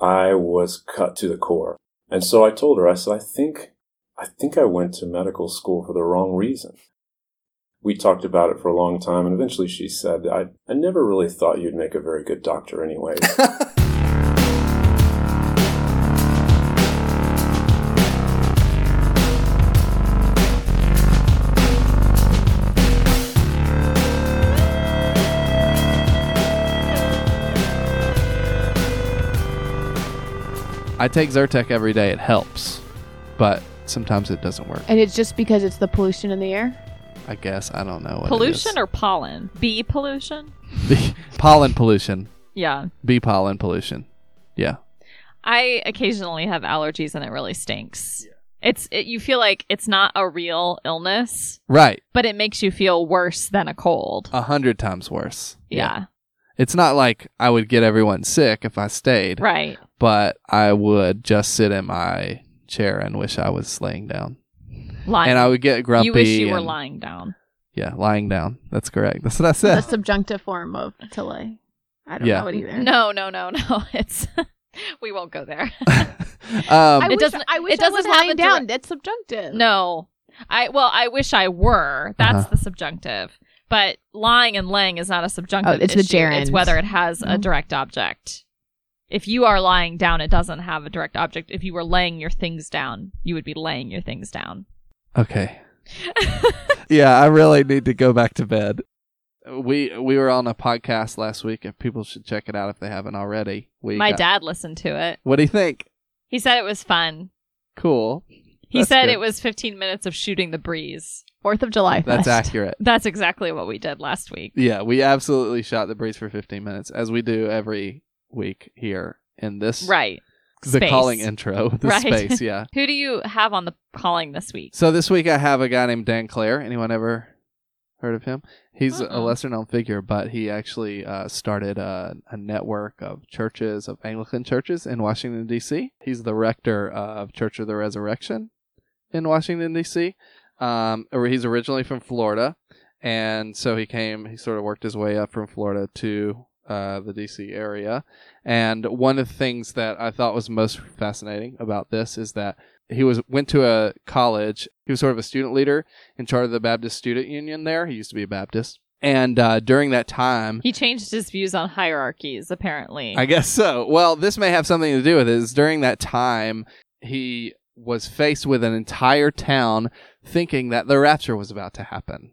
I was cut to the core. And so I told her, I said, I think, I think I went to medical school for the wrong reason. We talked about it for a long time, and eventually she said, I, I never really thought you'd make a very good doctor anyway. I take Zyrtec every day. It helps, but sometimes it doesn't work. And it's just because it's the pollution in the air? I guess I don't know. What pollution or pollen? Bee pollution? or pollen pollution? Yeah. Bee pollen pollution. Yeah. I occasionally have allergies and it really stinks. It's it, you feel like it's not a real illness, Right. but it makes you feel worse than a cold. A hundred times worse. yeah. It's not like I would get everyone sick if I stayed, Right. But I would just sit in my chair and wish I was laying down. Lying. And I would get grumpy. you wish you were lying down. Yeah, lying down. That's correct. That's what I said. The subjunctive form of to lay. I don't Yeah. know it either. No, no, no, no. It's we won't go there. um, I It doesn't- I wish it doesn't was have lying down. direct- That's subjunctive. no. I well, I wish I were. That's Uh-huh. the subjunctive. But lying and laying is not a subjunctive. Oh, it's the issue. It's whether it has a Mhm. direct object. If you are lying down, it doesn't have a direct object. If you were laying your things down, you would be laying your things down. Okay. yeah, I really need to go back to bed. We we were on a podcast last week, If people should check it out if they haven't already. We My got- dad listened to it. What do you think? He said it was fun. Cool. He That's said good. it was 15 minutes of shooting the breeze. Fourth of July. That's accurate. That's exactly what we did last week. Yeah, we absolutely shot the breeze for 15 minutes, as we do every week here in this Right. the Space. calling intro, the Right. space. Yeah. Who do you have on the calling this week? So this week I have a guy named Dan Claire. Anyone ever heard of him? He's a Uh-uh. lesser known figure, but he actually uh, started a, a network of churches, of Anglican churches in Washington, D.C. He's the rector of Church of the Resurrection in Washington, D.C. Um, or he's originally from Florida. And so he came, he sort of worked his way up from Florida to uh, the DC area. And one of the things that I thought was most fascinating about this is that he was went to a college. He was sort of a student leader in charge of the Baptist Student Union there. He used to be a Baptist. And uh, during that time, He changed his views on hierarchies, apparently. I guess so. Well, this may have something to do with it. Is during that time he was faced with an entire town thinking that the rapture was about to happen.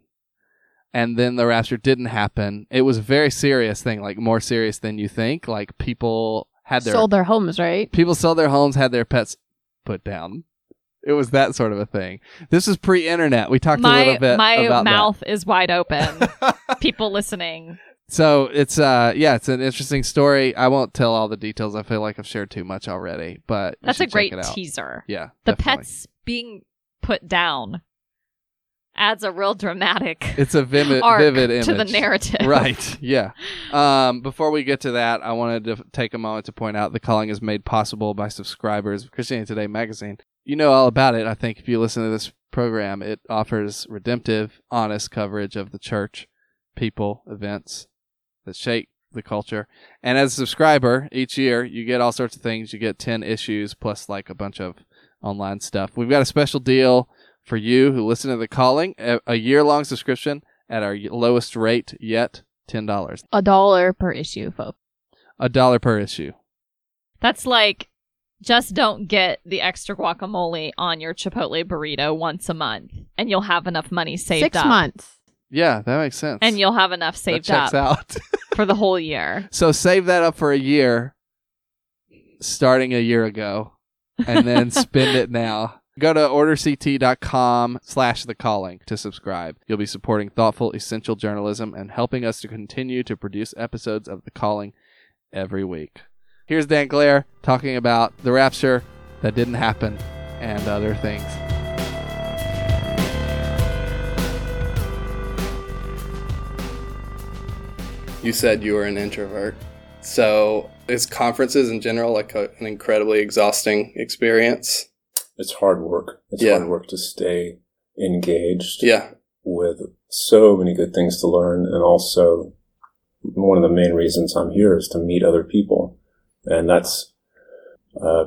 And then the rapture didn't happen. It was a very serious thing, like more serious than you think. Like people had their Sold their homes, right? people sold their homes, had their pets put down. It was that sort of a thing. This is pre-internet. We talked a my little bit my about mouth is wide open. People listening. So it's uh yeah, it's an interesting story. I won't tell all the details. I feel like I've shared too much already, but That's a great teaser. Yeah, The definitely. pets being put down adds a real dramatic It's a vivid, vivid image to the narrative. Right. Yeah. Um, before we get to that, I wanted to take a moment to point out the calling is made possible by subscribers of Christianity Today magazine. You know all about it. I think if you listen to this program, it offers redemptive, honest coverage of the church, people, events that shape the culture. And as a subscriber, each year you get all sorts of things. You get 10 issues plus like a bunch of online stuff. We've got a special deal for you who listen to the calling, a, a year long subscription at our lowest rate yet, $10. A dollar per issue, folks. A dollar per issue. That's like just don't get the extra guacamole on your Chipotle burrito once a month, and you'll have enough money saved Six up. months. Yeah, that makes sense. And you'll have enough that saved checks up out. for the whole year. so save that up for a year, starting a year ago, and then spend it now. Go to orderct.com slash the calling to subscribe. You'll be supporting thoughtful, essential journalism and helping us to continue to produce episodes of The Calling every week. Here's Dan Claire talking about the rapture that didn't happen and other things. You said you were an introvert. So, is conferences in general like a, an incredibly exhausting experience? It's hard work. It's Yeah. hard work to stay engaged Yeah. with so many good things to learn. And also, one of the main reasons I'm here is to meet other people. And that's uh,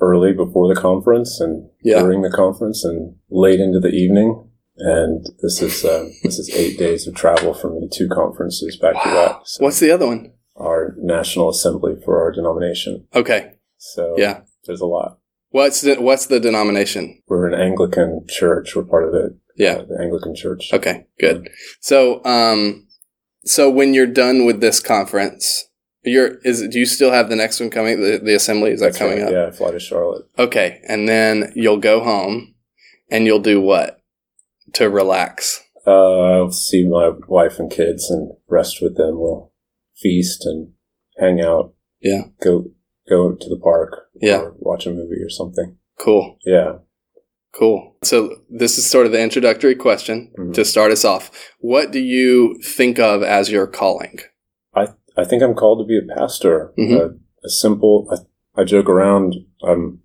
early before the conference and Yeah. during the conference and late into the evening. And this is uh, this is eight days of travel for me, two conferences back to back. So What's the other one? our national assembly for our denomination? Okay. So Yeah. there's a lot. What's the, what's the denomination? We're an Anglican church. We're part of it. Yeah. uh, the Anglican Church. Okay, good. So, um, so when you're done with this conference, you're is do you still have the next one coming? The, the assembly is that That's coming right, up? Yeah, I fly to Charlotte. Okay, and then you'll go home, and you'll do what to relax? Uh, I'll see my wife and kids and rest with them. We'll feast and hang out. Yeah. Go go to the park. Yeah. Or watch a movie or something. Cool, Yeah. cool. So this is sort of the introductory question Mhm. to start us off. What do you think of as your calling? I I think I'm called to be a pastor. Mhm. Uh, a simple. I, I joke around. I'm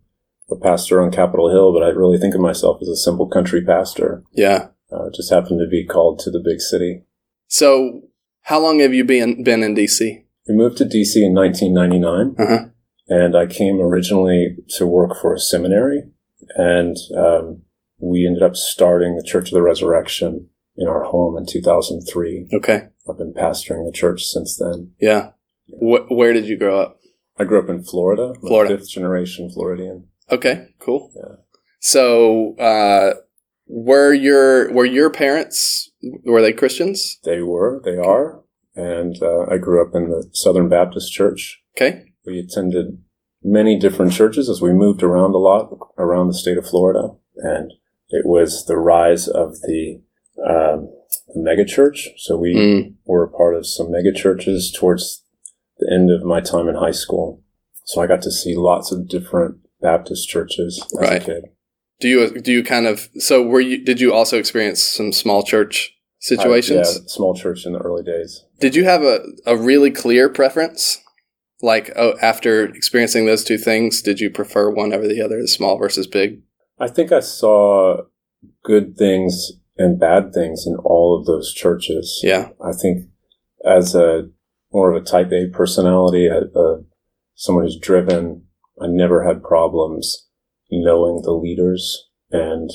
a pastor on Capitol Hill, but I really think of myself as a simple country pastor. Yeah. Uh, just happened to be called to the big city. So, how long have you been been in DC? We moved to DC in 1999. Uh-huh. And I came originally to work for a seminary, and um, we ended up starting the Church of the Resurrection in our home in 2003. Okay. I've been pastoring the church since then. Yeah. Wh- where did you grow up? I grew up in Florida, Florida. fifth generation Floridian. Okay, cool. Yeah. So, uh, were your were your parents were they Christians? They were, they are, and uh, I grew up in the Southern Baptist Church. Okay. We attended many different churches as we moved around a lot around the state of Florida, and it was the rise of the um, the mega church. So we Mm, were a part of some mega churches towards the end of my time in high school. So I got to see lots of different Baptist churches as Right. a kid. do you do you kind of so were you did you also experience some small church situations? I- yeah, small church in the early days. Did you have a, a really clear preference? Like oh, after experiencing those two things, did you prefer one over the other, the small versus big? I think I saw good things and bad things in all of those churches. Yeah. I think as a more of a type A personality, a, a, someone who's driven, I never had problems knowing the leaders and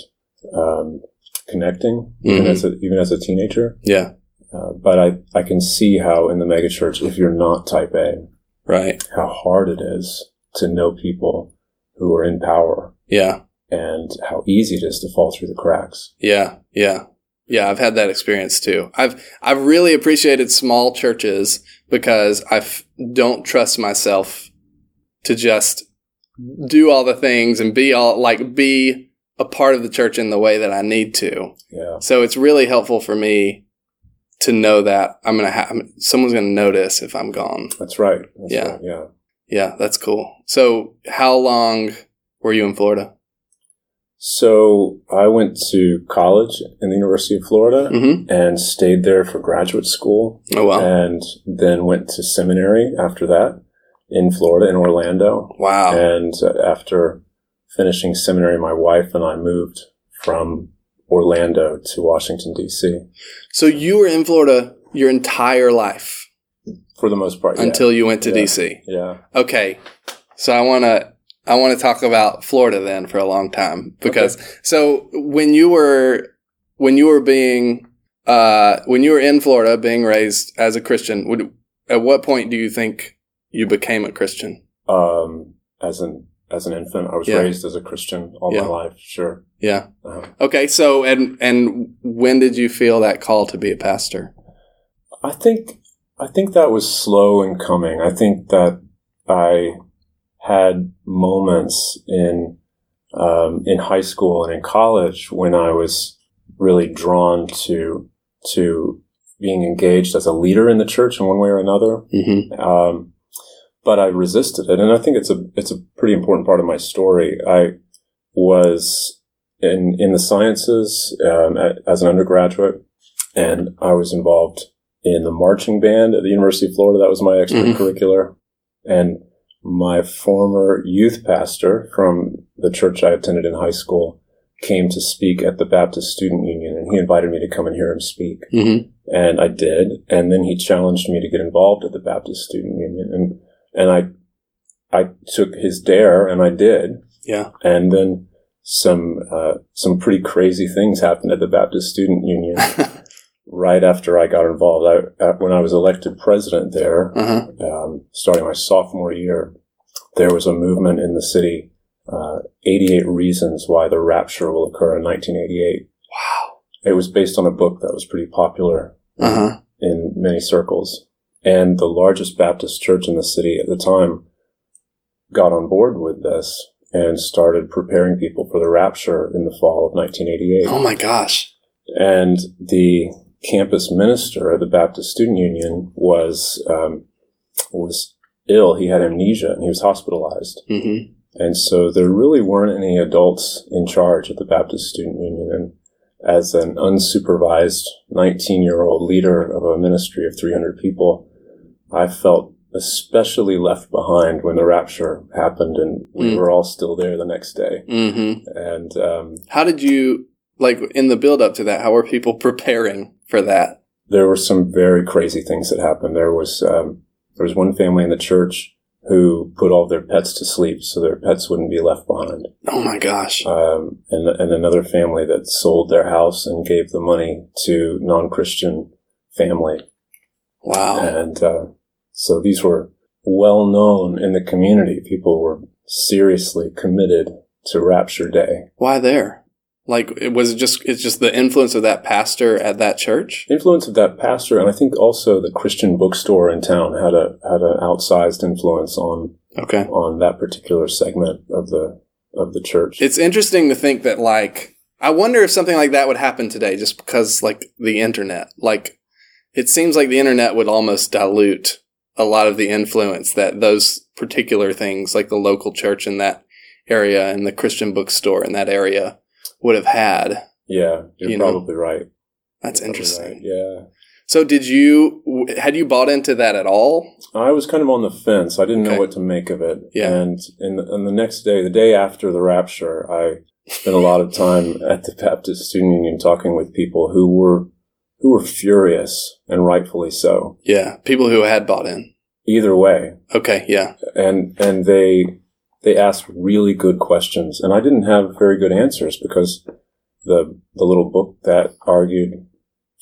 um, connecting, even Mhm. as a, even as a teenager. Yeah. Uh, but I, I can see how in the megachurch, if you're not type A, Right. how hard it is to know people who are in power Yeah. and how easy it is to fall through the cracks. Yeah, yeah. Yeah, I've had that experience too. I've I've really appreciated small churches because I f- don't trust myself to just do all the things and be all like be a part of the church in the way that I need to. Yeah. So it's really helpful for me to know that I'm gonna have someone's gonna notice if I'm gone. That's right. That's Yeah. right, Yeah. Yeah, that's cool. So how long were you in Florida? So I went to college in the University of Florida Mm-hmm. and stayed there for graduate school Oh wow, and then went to seminary after that in Florida, in Orlando. wow. And uh, after finishing seminary, my wife and I moved from Orlando to Washington, D.C. So you were in Florida your entire life for the most part. yeah. until you went to Yeah. DC. Yeah. Okay. So I want to I want to talk about Florida then for a long time because so when you were when you were being uh when you were in Florida being raised as a Christian would at what point do you think you became a Christian? Um, as an as an infant, I was Yeah. raised as a Christian all Yeah. my life. Sure. Yeah. Uh, Okay. So and and when did you feel that call to be a pastor? I think I think that was slow in coming. I think that I had moments in um, in high school and in college when I was really drawn to to being engaged as a leader in the church in one way or another. Mm-hmm. Um, but I resisted it, and I think it's a it's a pretty important part of my story. I was in in the sciences um, as an undergraduate, and I was involved in the marching band at the University of Florida. That was my extracurricular, and my former youth pastor from the church I attended in high school came to speak at the Baptist Student Union, and he invited me to come and hear him speak. Mm-hmm. and I did. And then he challenged me to get involved at the Baptist Student Union, and and I I took his dare, and I did. Yeah. And then some uh, some pretty crazy things happened at the Baptist Student Union right after I got involved. I, uh, when I was elected president there, uh-huh. um, starting my sophomore year, there was a movement in the city. Uh, 88 reasons why the rapture will occur in 1988. Wow. It was based on a book that was pretty popular Uh-huh. in many circles. And the largest Baptist church in the city at the time got on board with this and started preparing people for the rapture in the fall of 1988. Oh my gosh. And the campus minister of the Baptist Student Union was um, was ill. He had amnesia and he was hospitalized. Mm-hmm. And so there really weren't any adults in charge of the Baptist Student Union. And as an unsupervised 19 year old leader of a ministry of 300 people, I felt especially left behind when the rapture happened and we Mm. were all still there the next day. Mm-hmm. And um, How did you like in the build up to that? How were people preparing for that? there were some very crazy things that happened. There was um, there was one family in the church who put all their pets to sleep so their pets wouldn't be left behind. Oh my gosh. um, and, and another family that sold their house and gave the money to non-Christian family. Wow. And uh, so these were well known in the community. People were seriously committed to Rapture Day. Why there? Like, it was just it's just the influence of that pastor at that church. Influence of that pastor, and I think also the Christian bookstore in town had a had an outsized influence on Okay. on that particular segment of the of the church. It's interesting to think that like I wonder if something like that would happen today, just because like the internet. Like, it seems like the internet would almost dilute a lot of the influence that those particular things, like the local church in that area and the Christian bookstore in that area, would have had. yeah, you're you know. probably right. That's Probably interesting. right, Yeah. So, did you had you bought into that at all? I was kind of on the fence. I didn't Okay. know what to make of it. Yeah. And in the, and the next day, the day after the rapture, I spent a lot of time at the Baptist Student Union talking with people who were who were furious and rightfully so. Yeah, people who had bought in. Either way, Okay, yeah, and and they they asked really good questions, and I didn't have very good answers because the the little book that argued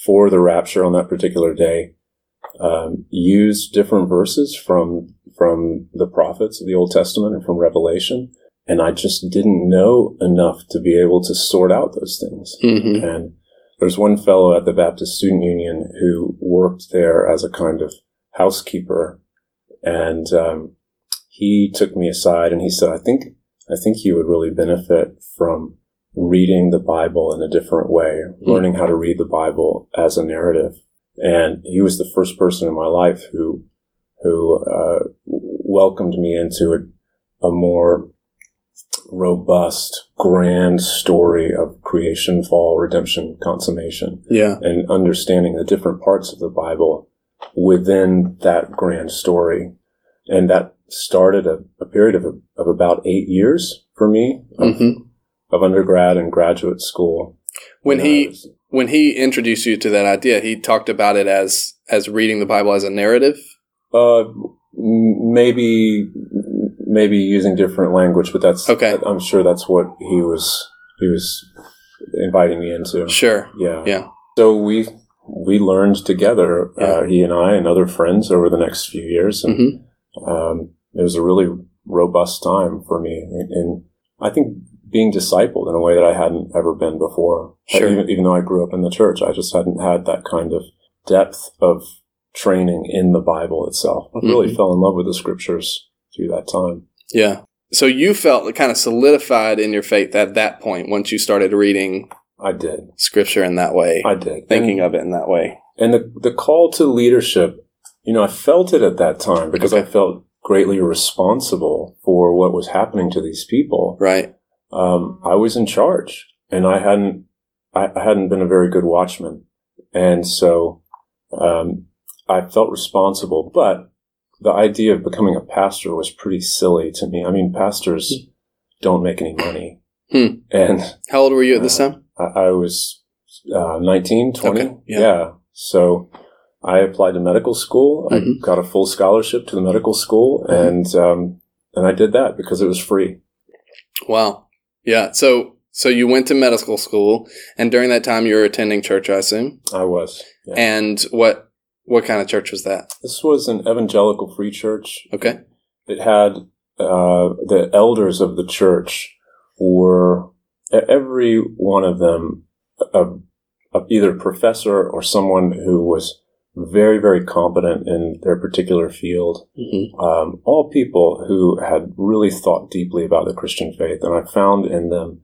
for the rapture on that particular day um, used different verses from from the prophets of the Old Testament and from Revelation, and I just didn't know enough to be able to sort out those things. hmm And there's one fellow at the Baptist Student Union who worked there as a kind of housekeeper, and um, he took me aside and he said, "I think I think you would really benefit from reading the Bible in a different way, learning how to read the Bible as a narrative." And he was the first person in my life who who uh, welcomed me into a, a more robust, grand story of creation, fall, redemption, consummation, yeah, and understanding the different parts of the Bible within that grand story. And that started a, a period of, of about eight years for me of, hmm of undergrad and graduate school. When And he was- when he introduced you to that idea, he talked about it as as reading the Bible as a narrative. Uh, maybe, maybe using different language, but that's Okay. I'm sure that's what he was he was inviting me into. Sure. Yeah, Yeah. So we we learned together, Yeah. uh, he and I and other friends over the next few years, and hmm um, it was a really robust time for me. And I think being discipled in a way that I hadn't ever been before. Sure. Even, even though I grew up in the church, I just hadn't had that kind of depth of training in the Bible itself. I really Mhm. fell in love with the scriptures through that time. Yeah. So you felt kind of solidified in your faith at that point once you started reading I did. scripture in that way, I did. thinking and, of it in that way. and the the call to leadership, you know, I felt it at that time because I felt greatly responsible for what was happening to these people. Right. Um, I was in charge, and I hadn't I, I hadn't been a very good watchman, and so um, I felt responsible. But the idea of becoming a pastor was pretty silly to me. I mean, pastors don't make any money, Hmm. and How old were you at this time? I, I was uh, 19, 20. Okay, yeah. So I applied to medical school. Mhm. I got a full scholarship to the medical school, Mhm. and um, and I did that because it was free. Wow. Yeah. So so you went to medical school, and during that time you were attending church, I assume. I was. Yeah. And what what kind of church was that? this was an evangelical free church. Okay. It had uh, the elders of the church were every one of them a, a, either professor or someone who was very very competent in their particular field. hmm um, all people who had really thought deeply about the Christian faith, and I found in them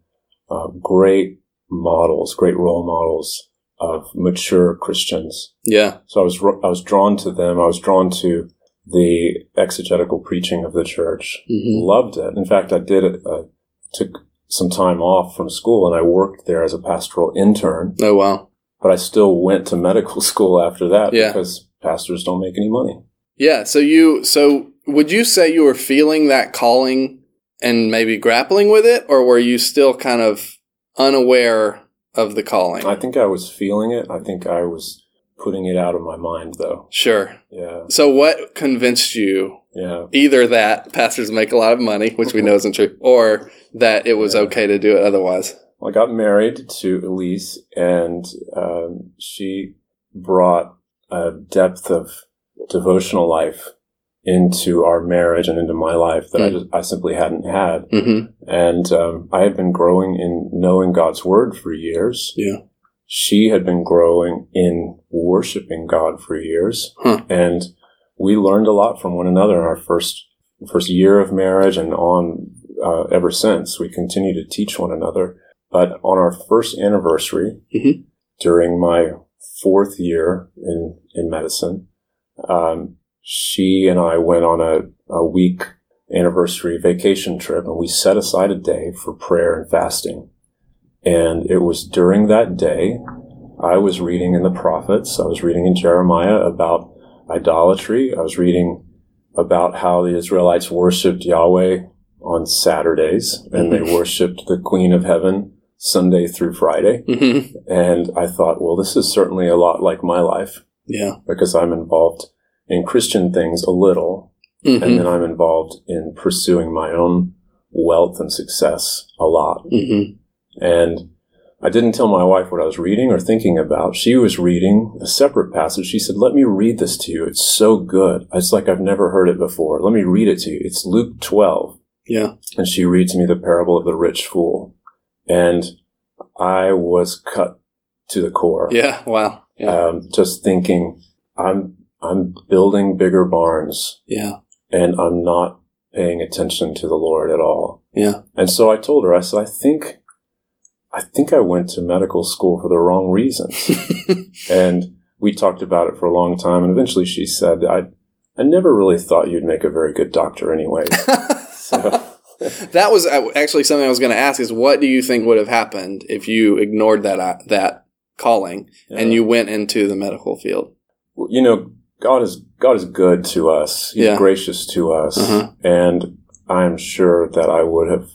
uh, great models, great role models of mature Christians. Yeah. So I was I was drawn to them. I was drawn to the exegetical preaching of the church. hmm Loved it. In fact, I did it. Uh, took some time off from school, and I worked there as a pastoral intern. Oh wow. But I still went to medical school after that Yeah. because pastors don't make any money. Yeah. So you so would you say you were feeling that calling and maybe grappling with it, or were you still kind of unaware of the calling? I think I was feeling it. I think I was putting it out of my mind, though. sure. Yeah, So what convinced you yeah. either that pastors make a lot of money, which we know isn't true, or that it was Yeah. okay to do it otherwise? Well, I got married to Elise, and um, she brought a depth of devotional life into our marriage and into my life that I Mm. just I simply hadn't had. hmm And um, I had been growing in knowing God's word for years. Yeah. She had been growing in worshiping God for years, Huh. and we learned a lot from one another in our first first year of marriage and on uh, ever since. We continue to teach one another. But on our first anniversary, Mhm. during my fourth year in in medicine, um, she and I went on a, a week anniversary vacation trip and we set aside a day for prayer and fasting. And it was during that day I was reading in the prophets, I was reading in Jeremiah about idolatry, I was reading about how the Israelites worshiped Yahweh on Saturdays and they worshiped the Queen of Heaven Sunday through Friday. hmm And I thought, well, this is certainly a lot like my life Yeah. because I'm involved in Christian things a little, hmm and then I'm involved in pursuing my own wealth and success a lot. hmm And I didn't tell my wife what I was reading or thinking about. She was reading a separate passage. She said, Let me read this to you. It's so good. It's like I've never heard it before. Let me read it to you. It's Luke 12. Yeah. And she reads me the parable of the rich fool. And I was cut to the core Yeah. Wow. Yeah. um, just thinking I'm I'm building bigger barns yeah. and I'm not paying attention to the Lord at all. Yeah. And so I told her, I said, I think I think I went to medical school for the wrong reasons. and we talked about it for a long time and eventually she said, I I never really thought you'd make a very good doctor anyway. So that was actually something I was going to ask is what do you think would have happened if you ignored that uh, that calling and you went into the medical field? you know, God is God is good to us. He's Yeah. gracious to us, Uh-huh. and I'm sure that I would have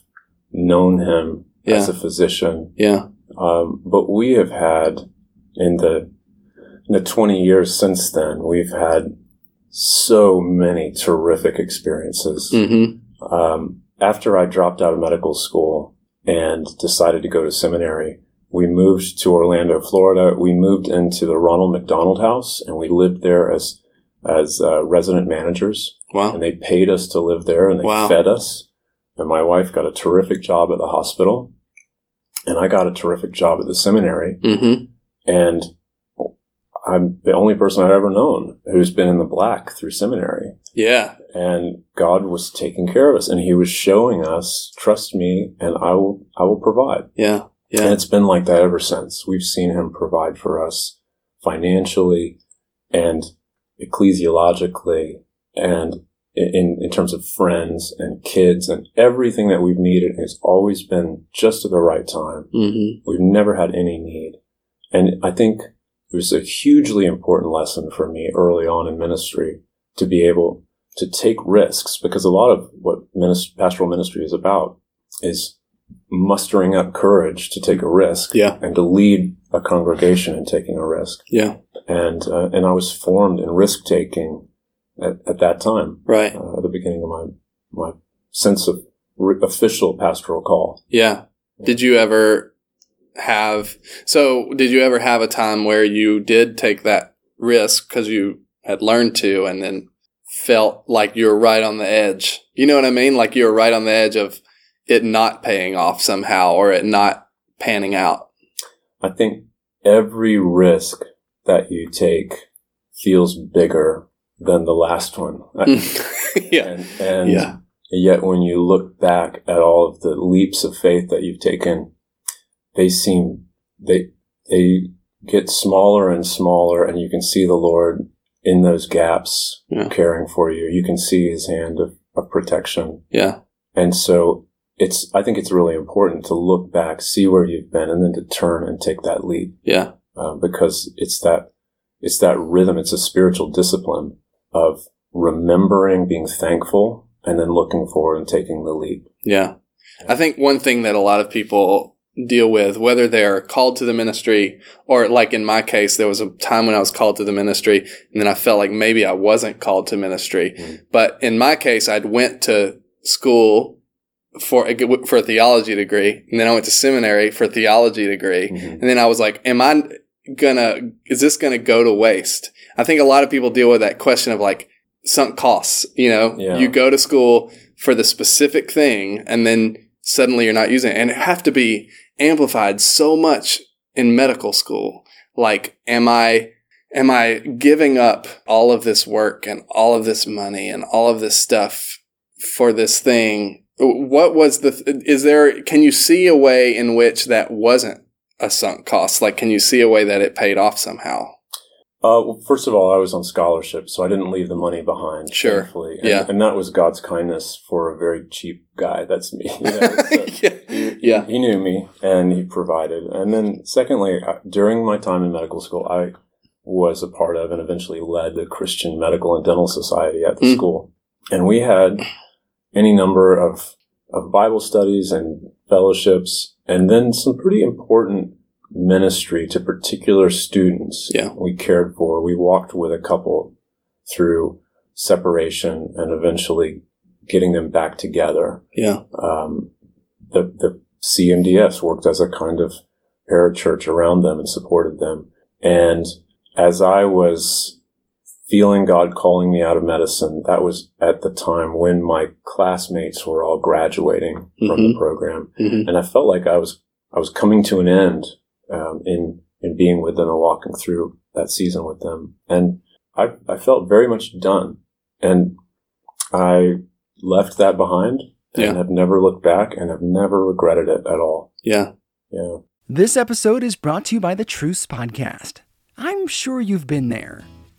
known Him as a physician. Yeah. Um, but we have had in the in the 20 years since then, we've had so many terrific experiences. hmm Um, after I dropped out of medical school and decided to go to seminary, we moved to Orlando, Florida. We moved into the Ronald McDonald House, and we lived there as as uh, resident managers. Wow. And they paid us to live there, and they Wow. fed us. And my wife got a terrific job at the hospital, and I got a terrific job at the seminary. hmm And I'm the only person I've ever known who's been in the black through seminary Yeah. and God was taking care of us and he was showing us trust me and I will I will provide Yeah. And it's been like that ever since we've seen him provide for us financially and ecclesiologically and in, in terms of friends and kids and everything that we've needed has always been just at the right time. Mm-hmm. We've never had any need. And I think it was a hugely important lesson for me early on in ministry to be able to take risks because a lot of what minist- pastoral ministry is about is mustering up courage to take a risk Yeah. and to lead a congregation in taking a risk. Yeah. And, uh, and I was formed in risk taking at, at that time, Right. uh, at the beginning of my, my sense of r- official pastoral call. Yeah. Did you ever have, so did you ever have a time where you did take that risk because you had learned to and then felt like you were right on the edge? You know what I mean? Like you were right on the edge of it not paying off somehow or it not panning out. I think every risk that you take feels bigger than the last one. Hmm. yeah. And, and Yeah. yet when you look back at all of the leaps of faith that you've taken, they seem, they, they get smaller and smaller and you can see the Lord in those gaps Yeah. caring for you. You can see his hand of, of protection. Yeah. And so it's, I think it's really important to look back, see where you've been and then to turn and take that leap Yeah. uh, because it's that it's that rhythm. It's a spiritual discipline of remembering, being thankful, and then looking forward and taking the leap. Yeah. I think one thing that a lot of people deal with, whether they're called to the ministry or like in my case, there was a time when I was called to the ministry and then I felt like maybe I wasn't called to ministry. Mm. But in my case, I'd went to school for a, for a theology degree and then I went to seminary for a theology degree. Mhm. And then I was like, am I gonna, is this gonna go to waste? I think a lot of people deal with that question of like sunk costs. You know, Yeah. you go to school for the specific thing and then suddenly you're not using it. And it have to be amplified so much in medical school. Like, am I, am I giving up all of this work and all of this money and all of this stuff for this thing? What was the, is there, can you see a way in which that wasn't a sunk cost? Like, can you see a way that it paid off somehow? Uh, well, first of all, I was on scholarship, so I didn't leave the money behind. Sure. And, Yeah. and that was God's kindness for a very cheap guy. That's me. You know, so yeah. he, Yeah. he knew me and he provided. And then, secondly, during my time in medical school, I was a part of and eventually led the Christian Medical and Dental Society at the Mm. school. And we had any number of, of Bible studies and fellowships, and then some pretty important ministry to particular students Yeah. we cared for. We walked with a couple through separation and eventually getting them back together. Yeah. Um, the, the CMDS worked as a kind of parachurch around them and supported them. And as I was feeling God calling me out of medicine, that was at the time when my classmates were all graduating from the Mhm. program. Mhm. And I felt like I was, I was coming to an end, um, in, in being with them and walking through that season with them. And I, I felt very much done. And I left that behind and Yeah. have never looked back and have never regretted it at all. Yeah. Yeah. This episode is brought to you by the Truce Podcast. I'm sure you've been there.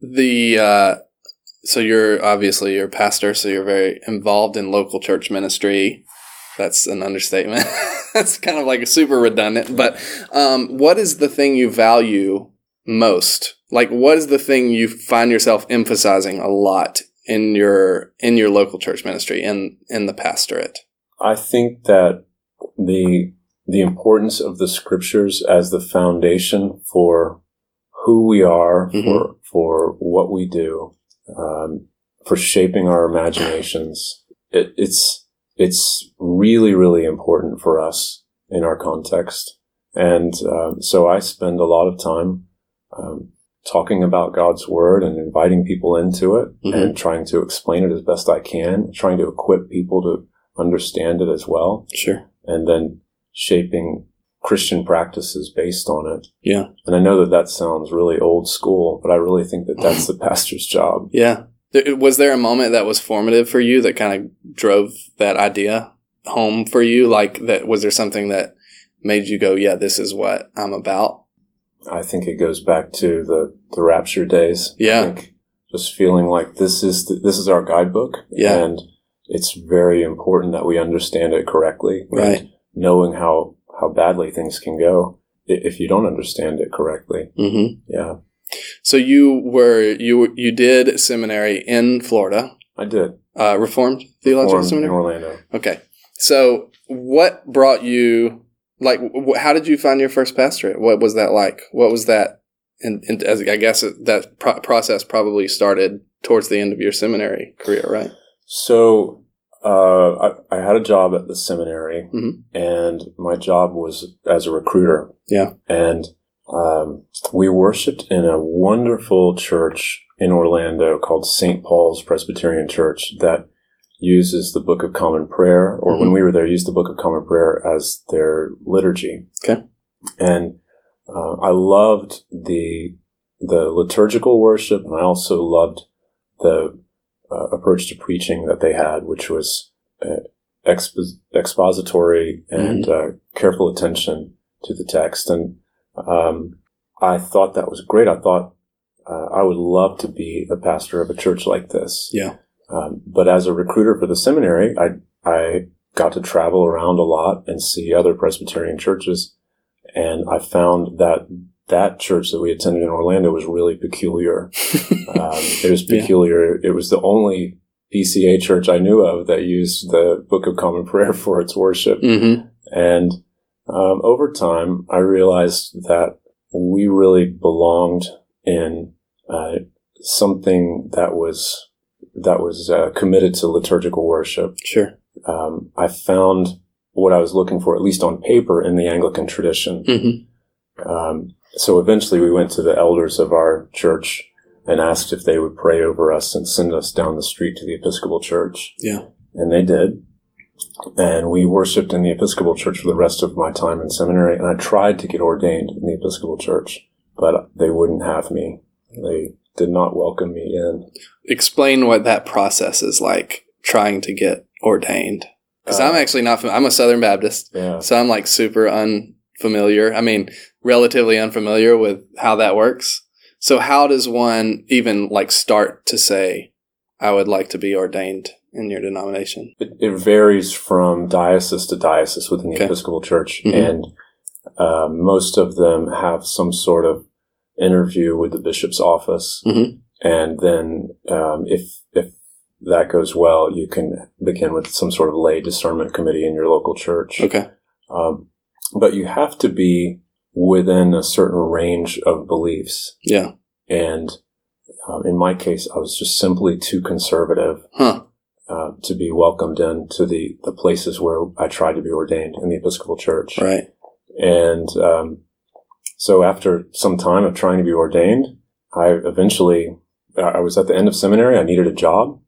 The uh, so you're obviously you're a pastor, so you're very involved in local church ministry. That's an understatement. That's kind of like a super redundant. But um, what is the thing you value most? Like, what is the thing you find yourself emphasizing a lot in your in your local church ministry in in the pastorate? I think that the the importance of the scriptures as the foundation for who we are, Mhm. for for what we do, um, for shaping our imaginations. It, it's it's really really important for us in our context, and um, so I spend a lot of time um, talking about God's word and inviting people into it, Mhm. and trying to explain it as best I can, trying to equip people to understand it as well Sure. and then shaping Christian practices based on it. Yeah. And I know that that sounds really old school, but I really think that that's the pastor's job. Yeah. There- Was there a moment that was formative for you that kind of drove that idea home for you? Like that, was there something that made you go, yeah, this is what I'm about? I think it goes back to the, the rapture days. Yeah. Just feeling like this is the, this is our guidebook. Yeah. And it's very important that we understand it correctly. Right. Knowing how, how badly things can go if you don't understand it correctly. Mm-hmm. Yeah. So you were, you, you did seminary in Florida, I did. uh, Reformed Theological Formed in Orlando. Okay. So what brought you, like, wh- how did you find your first pastorate? What was that like? What was that? And, and as I guess it- that pro- process probably started towards the end of your seminary career, right? So uh, I, I had a job at the seminary, Mhm. and my job was as a recruiter. Yeah. And um, we worshipped in a wonderful church in Orlando called St. Paul's Presbyterian Church that uses the Book of Common Prayer, or when Mhm. we were there, used the Book of Common Prayer as their liturgy. Okay. And uh, I loved the the liturgical worship, and I also loved the uh, approach to preaching that they had, which was uh, expo- expository and uh, careful attention to the text. And um, I thought that was great. I thought uh, I would love to be a pastor of a church like this. Yeah. Um, but as a recruiter for the seminary, I I got to travel around a lot and see other Presbyterian churches, and I found that that church that we attended in Orlando was really peculiar. Um, it was Yeah. peculiar. It was the only PCA church I knew of that used the Book of Common Prayer for its worship. mm-hmm. And um, over time, I realized that we really belonged in uh, something that was that was uh, committed to liturgical worship. Sure. Um, I found what I was looking for, at least on paper, in the Anglican tradition. Mm-hmm. Um, so eventually we went to the elders of our church and asked if they would pray over us and send us down the street to the Episcopal Church. Yeah. And they did. And we worshiped in the Episcopal Church for the rest of my time in seminary. And I tried to get ordained in the Episcopal Church, but they wouldn't have me. They did not welcome me in. Explain what that process is like trying to get ordained. Because I'm Uh, actually not, fam- I'm a Southern Baptist. Yeah. So I'm like super unfamiliar. I mean, relatively unfamiliar with how that works. So how does one even like start to say, I would like to be ordained in your denomination? It, it varies from diocese to diocese within the Okay. Episcopal Church, Mhm. and uh, most of them have some sort of interview with the bishop's office, Mhm. and then um, if if that goes well, you can begin with some sort of lay discernment committee in your local church. Okay. Um, but you have to be within a certain range of beliefs, Yeah. and um, in my case, I was just simply too conservative Huh. uh, to be welcomed into the, the places where I tried to be ordained in the Episcopal Church. Right. And um, so after some time of trying to be ordained, I eventually, I was at the end of seminary. I needed a job.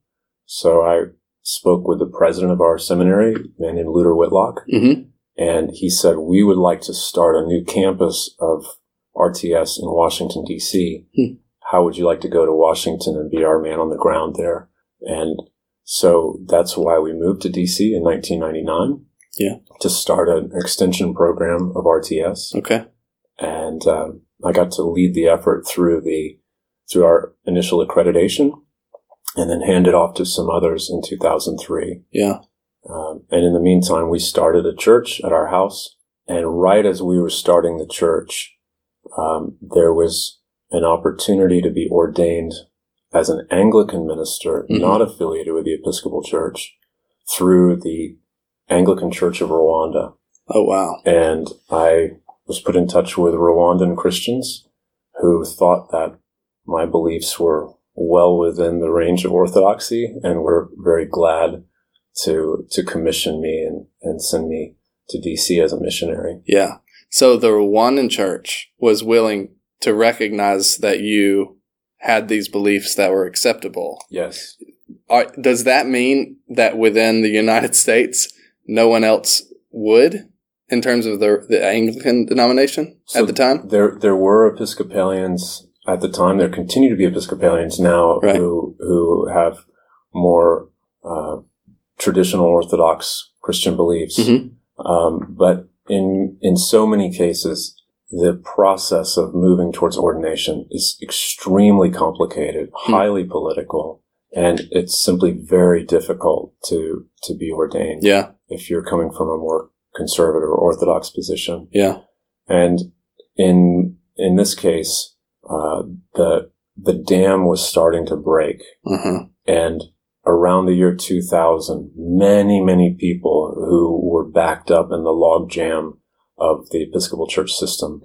So I spoke with the president of our seminary, a man named Luther Whitlock, Mm-hmm. And he said, we would like to start a new campus of RTS in Washington, D.C. Hmm. How would you like to go to Washington and be our man on the ground there? And so that's why we moved to D.C. in 1999. Yeah. To start an extension program of RTS. Okay. And um, I got to lead the effort through the through our initial accreditation and then hand it off to some others in 2003. Yeah. Um, and in the meantime, we started a church at our house. And right as we were starting the church, um, there was an opportunity to be ordained as an Anglican minister, Mhm. not affiliated with the Episcopal Church, through the Anglican Church of Rwanda. Oh wow. And I was put in touch with Rwandan Christians who thought that my beliefs were well within the range of orthodoxy and were very glad to to commission me and, and send me to DC as a missionary. Yeah. So the Rwandan church was willing to recognize that you had these beliefs that were acceptable. Yes. Are, does that mean that within the United States, no one else would, in terms of the the Anglican denomination So at the time? There there were Episcopalians at the time. There continue to be Episcopalians now Right. who who have more uh, traditional Orthodox Christian beliefs. Mhm. Um, but in in so many cases, the process of moving towards ordination is extremely complicated, Hmm. highly political, and it's simply very difficult to to be ordained Yeah. if you're coming from a more conservative or orthodox position. Yeah. And in in this case, uh, the the dam was starting to break, Uh-huh. and around the year 2000, many many people who were backed up in the logjam of the Episcopal Church system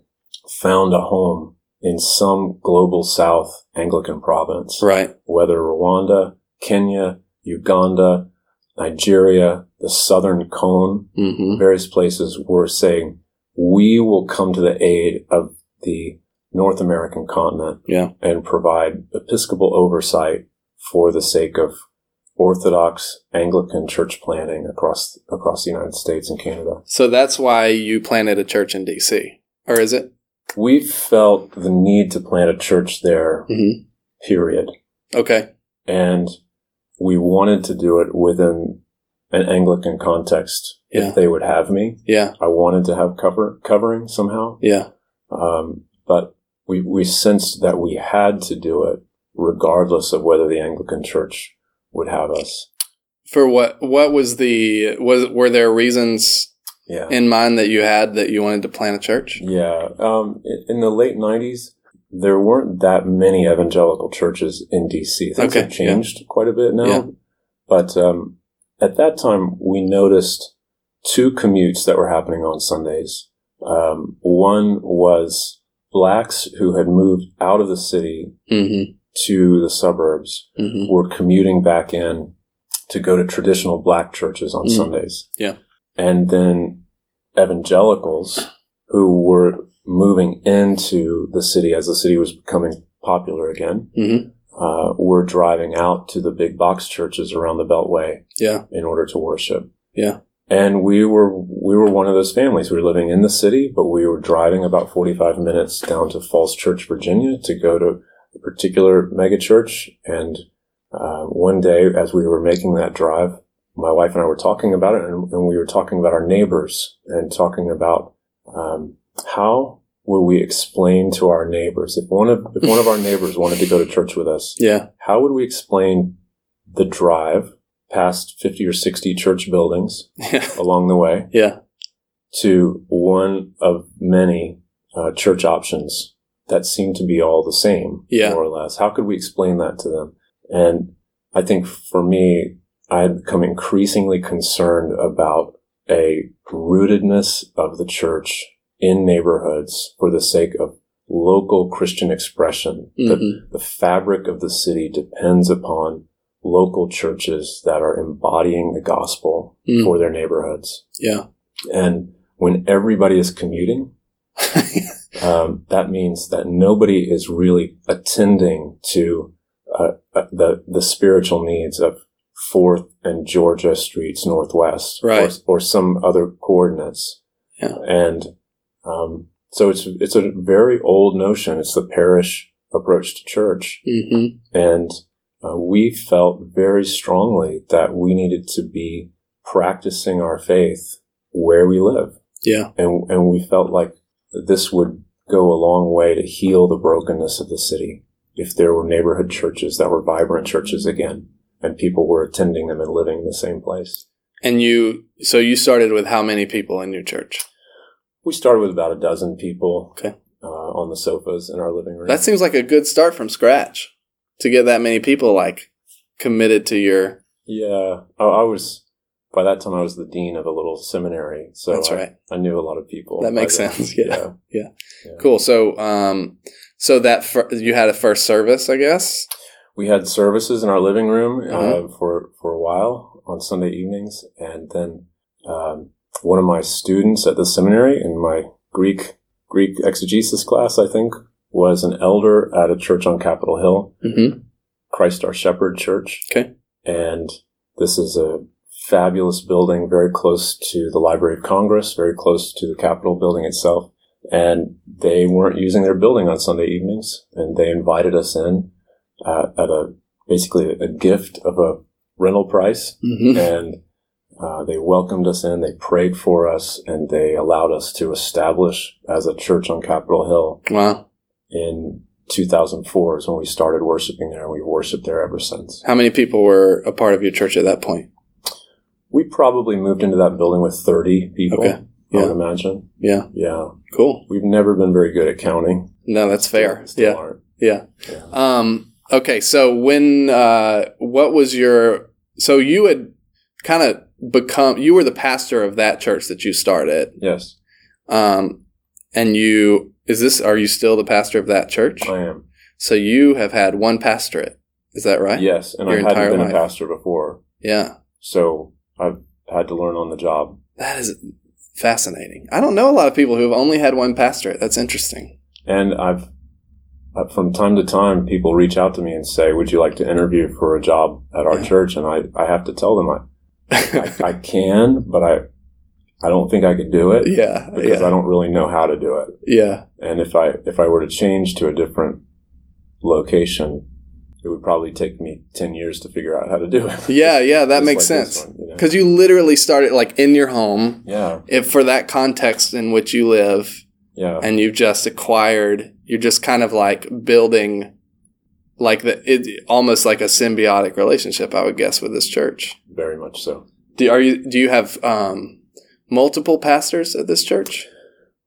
found a home in some global South Anglican province, Right. whether Rwanda, Kenya, Uganda, Nigeria, the Southern Cone, hmm various places were saying, we will come to the aid of the North American continent Yeah. and provide episcopal oversight for the sake of Orthodox Anglican church planting across across the United States and Canada. So that's why you planted a church in DC, or is it? We felt the need to plant a church there, Mm-hmm. period. Okay. And we wanted to do it within an Anglican context Yeah. if they would have me. Yeah. I wanted to have cover covering somehow. Yeah. Um, but we, we sensed that we had to do it regardless of whether the Anglican Church would have us. For what? What was the? Was were there reasons Yeah. in mind that you had that you wanted to plant a church? yeah. Um, in, the late 90s, there weren't that many evangelical churches in DC. Things Okay, have changed quite a bit now. Yeah. But um, at that time, we noticed two commutes that were happening on Sundays. Um, one was blacks who had moved out of the city Mm-hmm. To the suburbs Mm-hmm. were commuting back in to go to traditional black churches on Mm. Sundays. Yeah. And then evangelicals who were moving into the city as the city was becoming popular again Mm-hmm. uh, were driving out to the big box churches around the Beltway Yeah. in order to worship. Yeah. And we were we were one of those families. We were living in the city, but we were driving about forty five minutes down to Falls Church, Virginia, to go to a particular megachurch. And uh, one day, as we were making that drive, my wife and I were talking about it, and, and we were talking about our neighbors and talking about um, how will we explain to our neighbors if one of if one of our neighbors wanted to go to church with us, Yeah. how would we explain the drive past 50 or 60 church buildings Yeah. along the way Yeah. to one of many uh, church options that seem to be all the same, Yeah. more or less? How could we explain that to them? And I think for me, I had become increasingly concerned about a rootedness of the church in neighborhoods for the sake of local Christian expression. The- Mhm. the fabric of the city depends upon local churches that are embodying the gospel Mm. for their neighborhoods. Yeah. And when everybody is commuting, um, that means that nobody is really attending to uh, uh, the the spiritual needs of Fourth and Georgia Streets Northwest, Right. or, or some other coordinates. Yeah. And um, so it's it's a very old notion. It's the parish approach to church, mm-hmm. and uh, we felt very strongly that we needed to be practicing our faith where we live Yeah. and and we felt like this would go a long way to heal the brokenness of the city if there were neighborhood churches that were vibrant churches again and people were attending them and living in the same place. And you, so you started with how many people in your church? We started with about a dozen people Okay. uh, on the sofas in our living room. That seems like a good start from scratch to get that many people like committed to your. yeah. I, I was by that time I was the dean of a little seminary, so That's I, right. I knew a lot of people. That makes then. sense, yeah. Yeah. Cool. So, um, so that fir- you had a first service, I guess. We had services in our living room uh, Uh-huh. for for a while on Sunday evenings, and then um, one of my students at the seminary in my Greek Greek exegesis class, I think, was an elder at a church on Capitol Hill, Mm-hmm. Christ Our Shepherd Church. Okay. And this is a fabulous building, very close to the Library of Congress, very close to the Capitol building itself. And they weren't using their building on Sunday evenings, and they invited us in uh, at a basically a gift of a rental price, Mm-hmm. and uh, they welcomed us in. They prayed for us, and they allowed us to establish as a church on Capitol Hill Wow. in 2004 is when we started worshiping there. And we've worshiped there ever since. How many people were a part of your church at that point? We probably moved into that building with 30 people, Okay. I would imagine. Yeah. Yeah. Cool. We've never been very good at counting. No, that's fair. Yeah. Yeah. Yeah. Um, okay. So when, uh, what was your, so you had kind of become, you were the pastor of that church that you started. Yes, Um, and you, is this, are you still the pastor of that church? I am. So you have had one pastorate. Is that right? Yes, and Your I hadn't been life. a pastor before, Yeah. so I've had to learn on the job. That is fascinating. I don't know a lot of people who have only had one pastorate. That's interesting. And I've, uh, from time to time, people reach out to me and say, "Would you like to interview for a job at our Yeah. church?" And I, I have to tell them I, I, I can, but I, I don't think I could do it yeah. because Yeah. I don't really know how to do it. yeah. And if I if I were to change to a different location, it would probably take me ten years to figure out how to do it. Yeah. Yeah. That makes like sense. one, you know? Because you literally started like in your home, yeah, if for that context in which you live, yeah, and you've just acquired, you're just kind of like building like the it almost like a symbiotic relationship, I would guess, with this church. very much so. Do are you do you have um, multiple pastors at this church?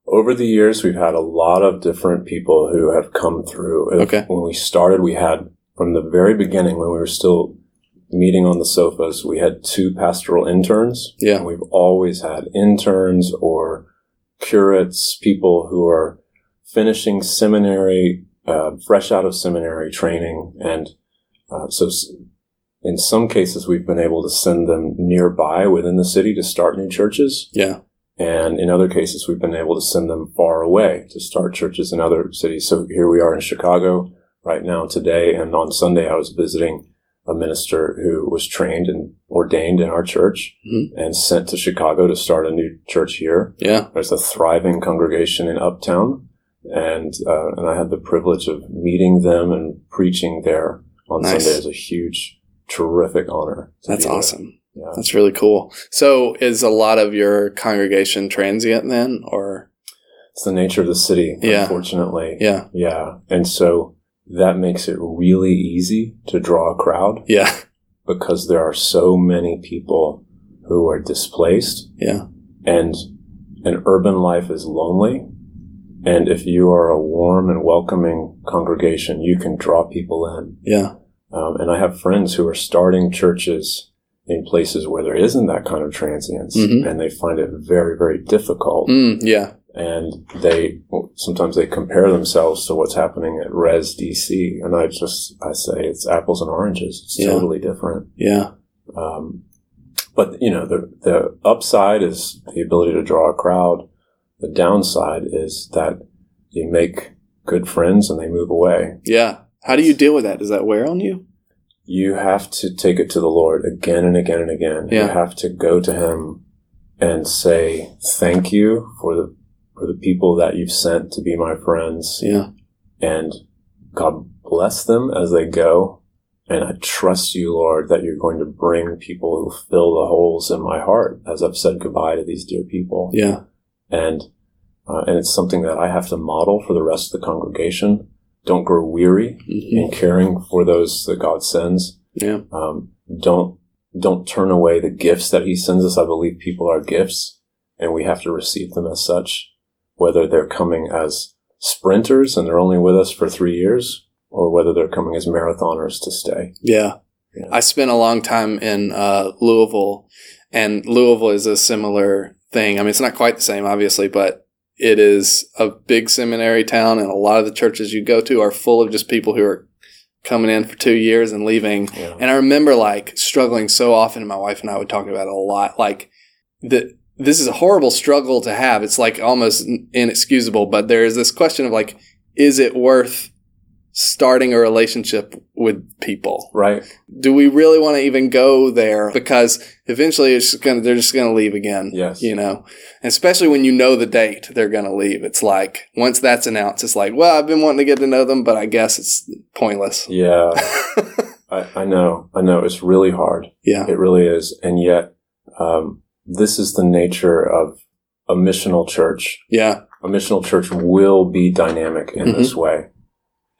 Over the years, we've had a lot of different people who have come through. Okay. When we started, we had from the very beginning, when we were still meeting on the sofas, we had two pastoral interns. Yeah. We've always had interns or curates, people who are finishing seminary, uh, fresh out of seminary training. And uh, so s- in some cases, we've been able to send them nearby within the city to start new churches. Yeah. And in other cases, we've been able to send them far away to start churches in other cities. So here we are in Chicago right now today. And on Sunday, I was visiting a minister who was trained and ordained in our church Mhm. and sent to Chicago to start a new church here. Yeah. There's a thriving congregation in Uptown. And, uh, and I had the privilege of meeting them and preaching there on Nice. Sunday. It was a huge, terrific honor. That's awesome. Yeah. That's really cool. So is a lot of your congregation transient then or It's the nature of the city, Yeah. unfortunately. yeah. Yeah. And so that makes it really easy to draw a crowd Yeah. because there are so many people who are displaced Yeah. and an urban life is lonely. And if you are a warm and welcoming congregation, you can draw people in. Yeah. Um, and I have friends who are starting churches in places where there isn't that kind of transience Mhm. and they find it very, very difficult Mm, yeah. And they sometimes they compare themselves to what's happening at Rez DC, and I just I say it's apples and oranges. It's Yeah. totally different. Yeah. Um, but you know the the upside is the ability to draw a crowd. The downside is that you make good friends and they move away. Yeah. How do you deal with that? Does that wear on you? You have to take it to the Lord again and again and again. Yeah. You have to go to Him and say thank you for the for the people that you've sent to be my friends. Yeah. and God bless them as they go. And I trust you, Lord, that you're going to bring people who fill the holes in my heart as I've said goodbye to these dear people. Yeah. And, uh, and it's something that I have to model for the rest of the congregation. Don't grow weary hmm in caring for those that God sends. Yeah. Um, don't, don't turn away the gifts that he sends us. I believe people are gifts and we have to receive them as such, whether they're coming as sprinters and they're only with us for three years or whether they're coming as marathoners to stay. Yeah. Yeah. I spent a long time in uh, Louisville and Louisville is a similar thing. I mean, it's not quite the same, obviously, but it is a big seminary town, and a lot of the churches you go to are full of just people who are coming in for two years and leaving. Yeah. And I remember like struggling so often, and my wife and I would talk about it a lot. Like that, this is a horrible struggle to have. It's like almost inexcusable. But there is this question of like, is it worth starting a relationship with people? Right. Do we really want to even go there? Because eventually, it's just gonna they're just gonna leave again. Yes. you know, and especially when you know the date they're gonna leave. It's like once that's announced, it's like, well, I've been wanting to get to know them, but I guess it's pointless. Yeah. I, I know. I know. It's really hard. yeah. It really is. And yet, um, this is the nature of a missional church. Yeah. A missional church will be dynamic in this way.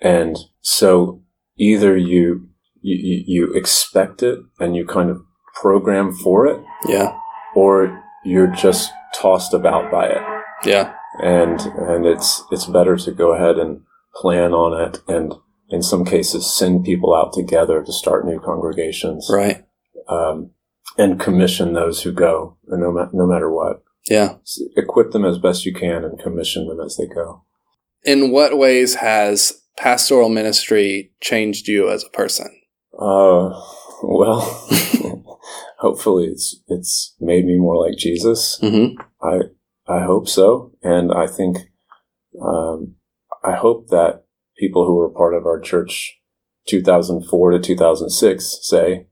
And so either you, you, you- you expect it and you kind of program for it, Yeah. or you're just tossed about by it. Yeah. and and it's it's better to go ahead and plan on it and in some cases send people out together to start new congregations Right. um, and commission those who go no, ma- no matter what Yeah. Equip them as best you can and commission them as they go In what ways has pastoral ministry changed you as a person? uh, well hopefully it's it's made me more like jesus Mm-hmm. I I hope so, and I think um, I hope that people who were part of our church 2004 to 2006 say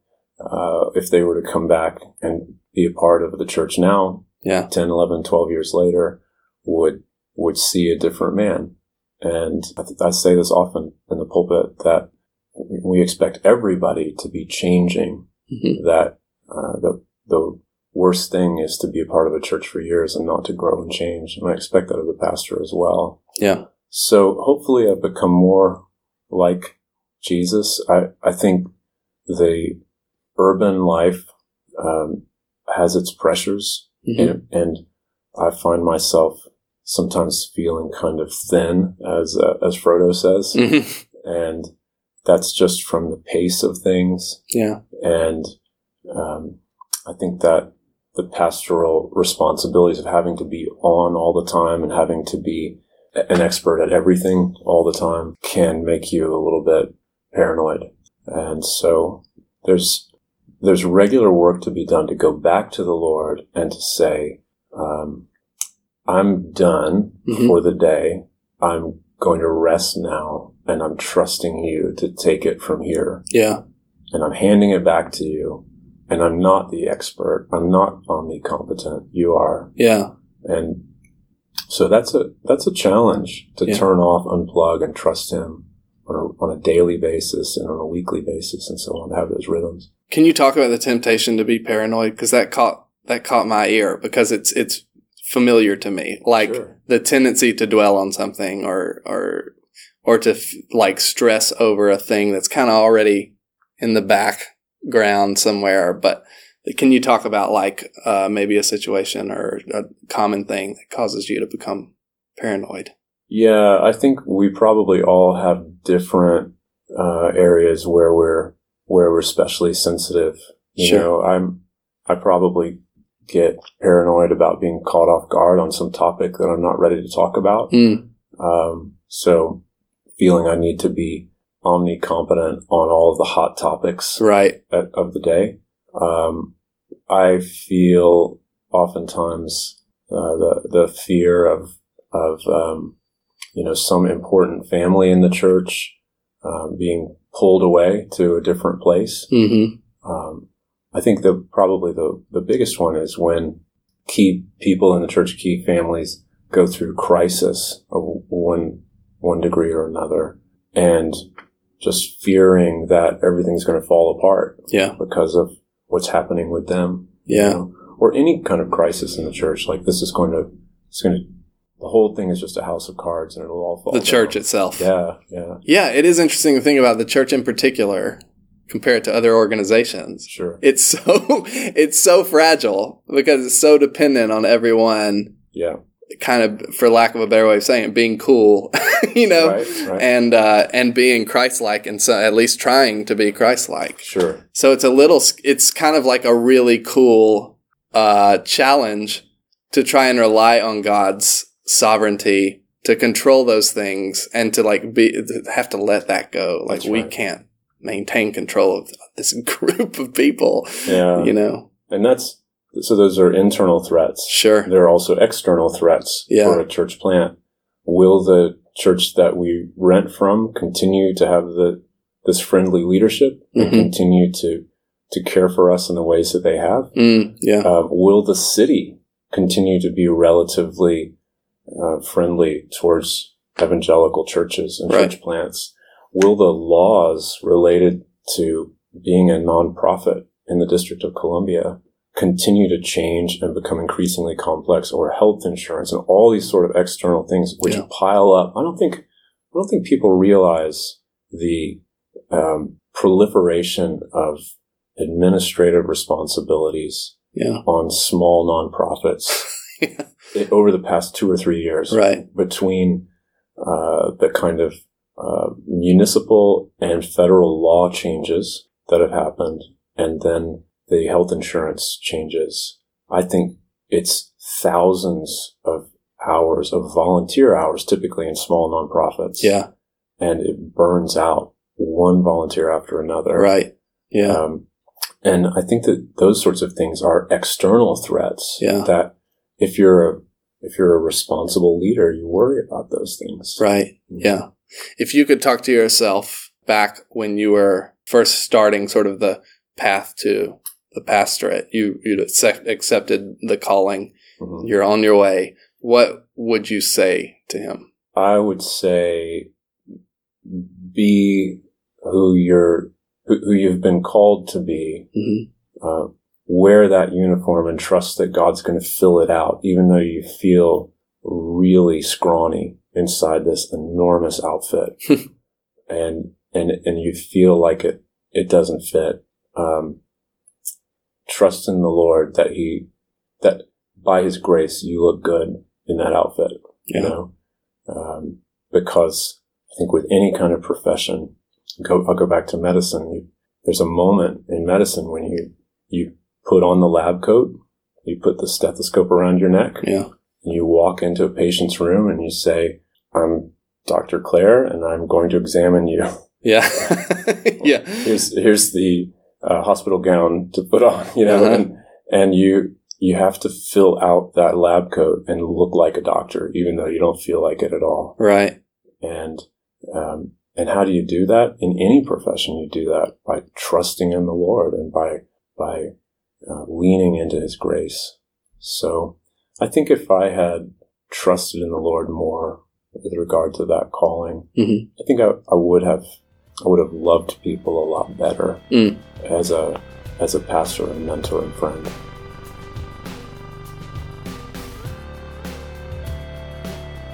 uh, if they were to come back and be a part of the church now Yeah. 10 11 12 years later would would see a different man and I, th- I say this often in the pulpit that we expect everybody to be changing Mhm. that uh, the the worst thing is to be a part of a church for years and not to grow and change. And I expect that of the pastor as well. Yeah. So hopefully I've become more like Jesus. I, I think the urban life um, has its pressures Mhm. and, and I find myself sometimes feeling kind of thin as, uh, as Frodo says. Mhm. And that's just from the pace of things Yeah. and um, I think that the pastoral responsibilities of having to be on all the time and having to be an expert at everything all the time can make you a little bit paranoid. And so there's there's regular work to be done to go back to the Lord and to say, um, "I'm done Mhm. for the day. I'm going to rest now, and I'm trusting you to take it from here." Yeah. and I'm handing it back to you. And I'm not the expert. I'm not omnicompetent. You are. Yeah. And so that's a that's a challenge to Yeah. turn off, unplug, and trust him on a, on a daily basis and on a weekly basis and so on. To have those rhythms. Can you talk about the temptation to be paranoid? Because that caught that caught my ear because it's it's familiar to me. Like Sure. the tendency to dwell on something or or or to f- like stress over a thing that's kind of already in the background somewhere. But can you talk about like uh, maybe a situation or a common thing that causes you to become paranoid? Yeah, I think we probably all have different uh, areas where we're where we're especially sensitive. You Sure. know, I'm I probably get paranoid about being caught off guard on some topic that I'm not ready to talk about. Mm. Um, so feeling I need to be omnicompetent on all of the hot topics Right. at, of the day. Um, I feel oftentimes uh, the the fear of of um, you know some important family in the church um, being pulled away to a different place. Mm-hmm. Um, I think the probably the the biggest one is when key people in the church, key families, go through crisis of one one degree or another, and just fearing that everything's going to fall apart Yeah. because of what's happening with them. you Yeah. know, or any kind of crisis in the church. Like this is going to, it's going to, the whole thing is just a house of cards and it'll all fall. The church itself. Yeah, yeah, Yeah, it is interesting to think about the church in particular compared to other organizations. sure. It's so it's so fragile because it's so dependent on everyone Yeah, kind of for lack of a better way of saying it being cool, you know, right, right. and uh and being Christ-like and so at least trying to be Christ-like. sure. So it's a little it's kind of like a really cool uh, challenge to try and rely on God's sovereignty to control those things and to like be have to let that go. Like That's we right. can't maintain control of this group of people. Yeah. You know, And that's, so those are internal threats. sure. There are also external threats Yeah. for a church plant. Will the church that we rent from continue to have the this friendly leadership and Mhm. continue to to care for us in the ways that they have? Mm, yeah. Uh, will the city continue to be relatively uh, friendly towards evangelical churches and Right. church plants? Will the laws related to being a nonprofit in the District of Columbia continue to change and become increasingly complex or health insurance and all these sort of external things which Yeah. pile up? I don't think I don't think people realize the um, proliferation of administrative responsibilities Yeah. on small nonprofits i- over the past two or three years Right. between uh, the kind of uh, municipal and federal law changes that have happened and then the health insurance changes. I think it's thousands of hours of volunteer hours, typically in small nonprofits. Yeah. And it burns out one volunteer after another. Right. Yeah. Um, and I think that those sorts of things are external threats. Yeah. That if you're a if you're a responsible leader, you worry about those things. Right. Yeah. If you could talk to yourself back when you were first starting sort of the path to the pastorate, you, you'd accept, accepted the calling, Mhm. you're on your way. What would you say to him? I would say be who you're who, who you've been called to be. hmm Uh, wear that uniform and trust that God's going to fill it out, even though you feel really scrawny inside this enormous outfit, and and and you feel like it it doesn't fit. Um, trust in the Lord that He that by His grace you look good in that outfit. You know, um, because I think with any kind of profession, go, I'll go back to medicine. You, there's a moment in medicine when you you put on the lab coat, you put the stethoscope around your neck, Yeah. and you walk into a patient's room and you say, "I'm Dr. Claire, and I'm going to examine you. Yeah. yeah. Here's here's the uh, hospital gown to put on, you know, Uh-huh. and and you." You have to fill out that lab coat and look like a doctor, even though you don't feel like it at all Right. and um, and how do you do that in any profession you do that by trusting in the lord and by by uh, leaning into his grace so i think if i had trusted in the lord more with regard to that calling Mhm. i think I, I would have i would have loved people a lot better Mm. as a as a pastor and mentor and friend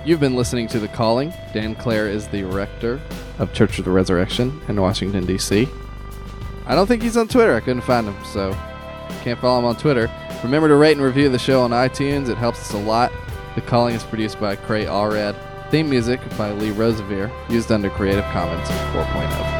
You've been listening to The Calling. Dan Claire is the rector of Church of the Resurrection in Washington, D.C. I don't think he's on Twitter. I couldn't find him, so can't follow him on Twitter. Remember to rate and review the show on iTunes. It helps us a lot. The Calling is produced by Cray Allred. Theme music by Lee Rosevere, used under Creative Commons oh. 4.0.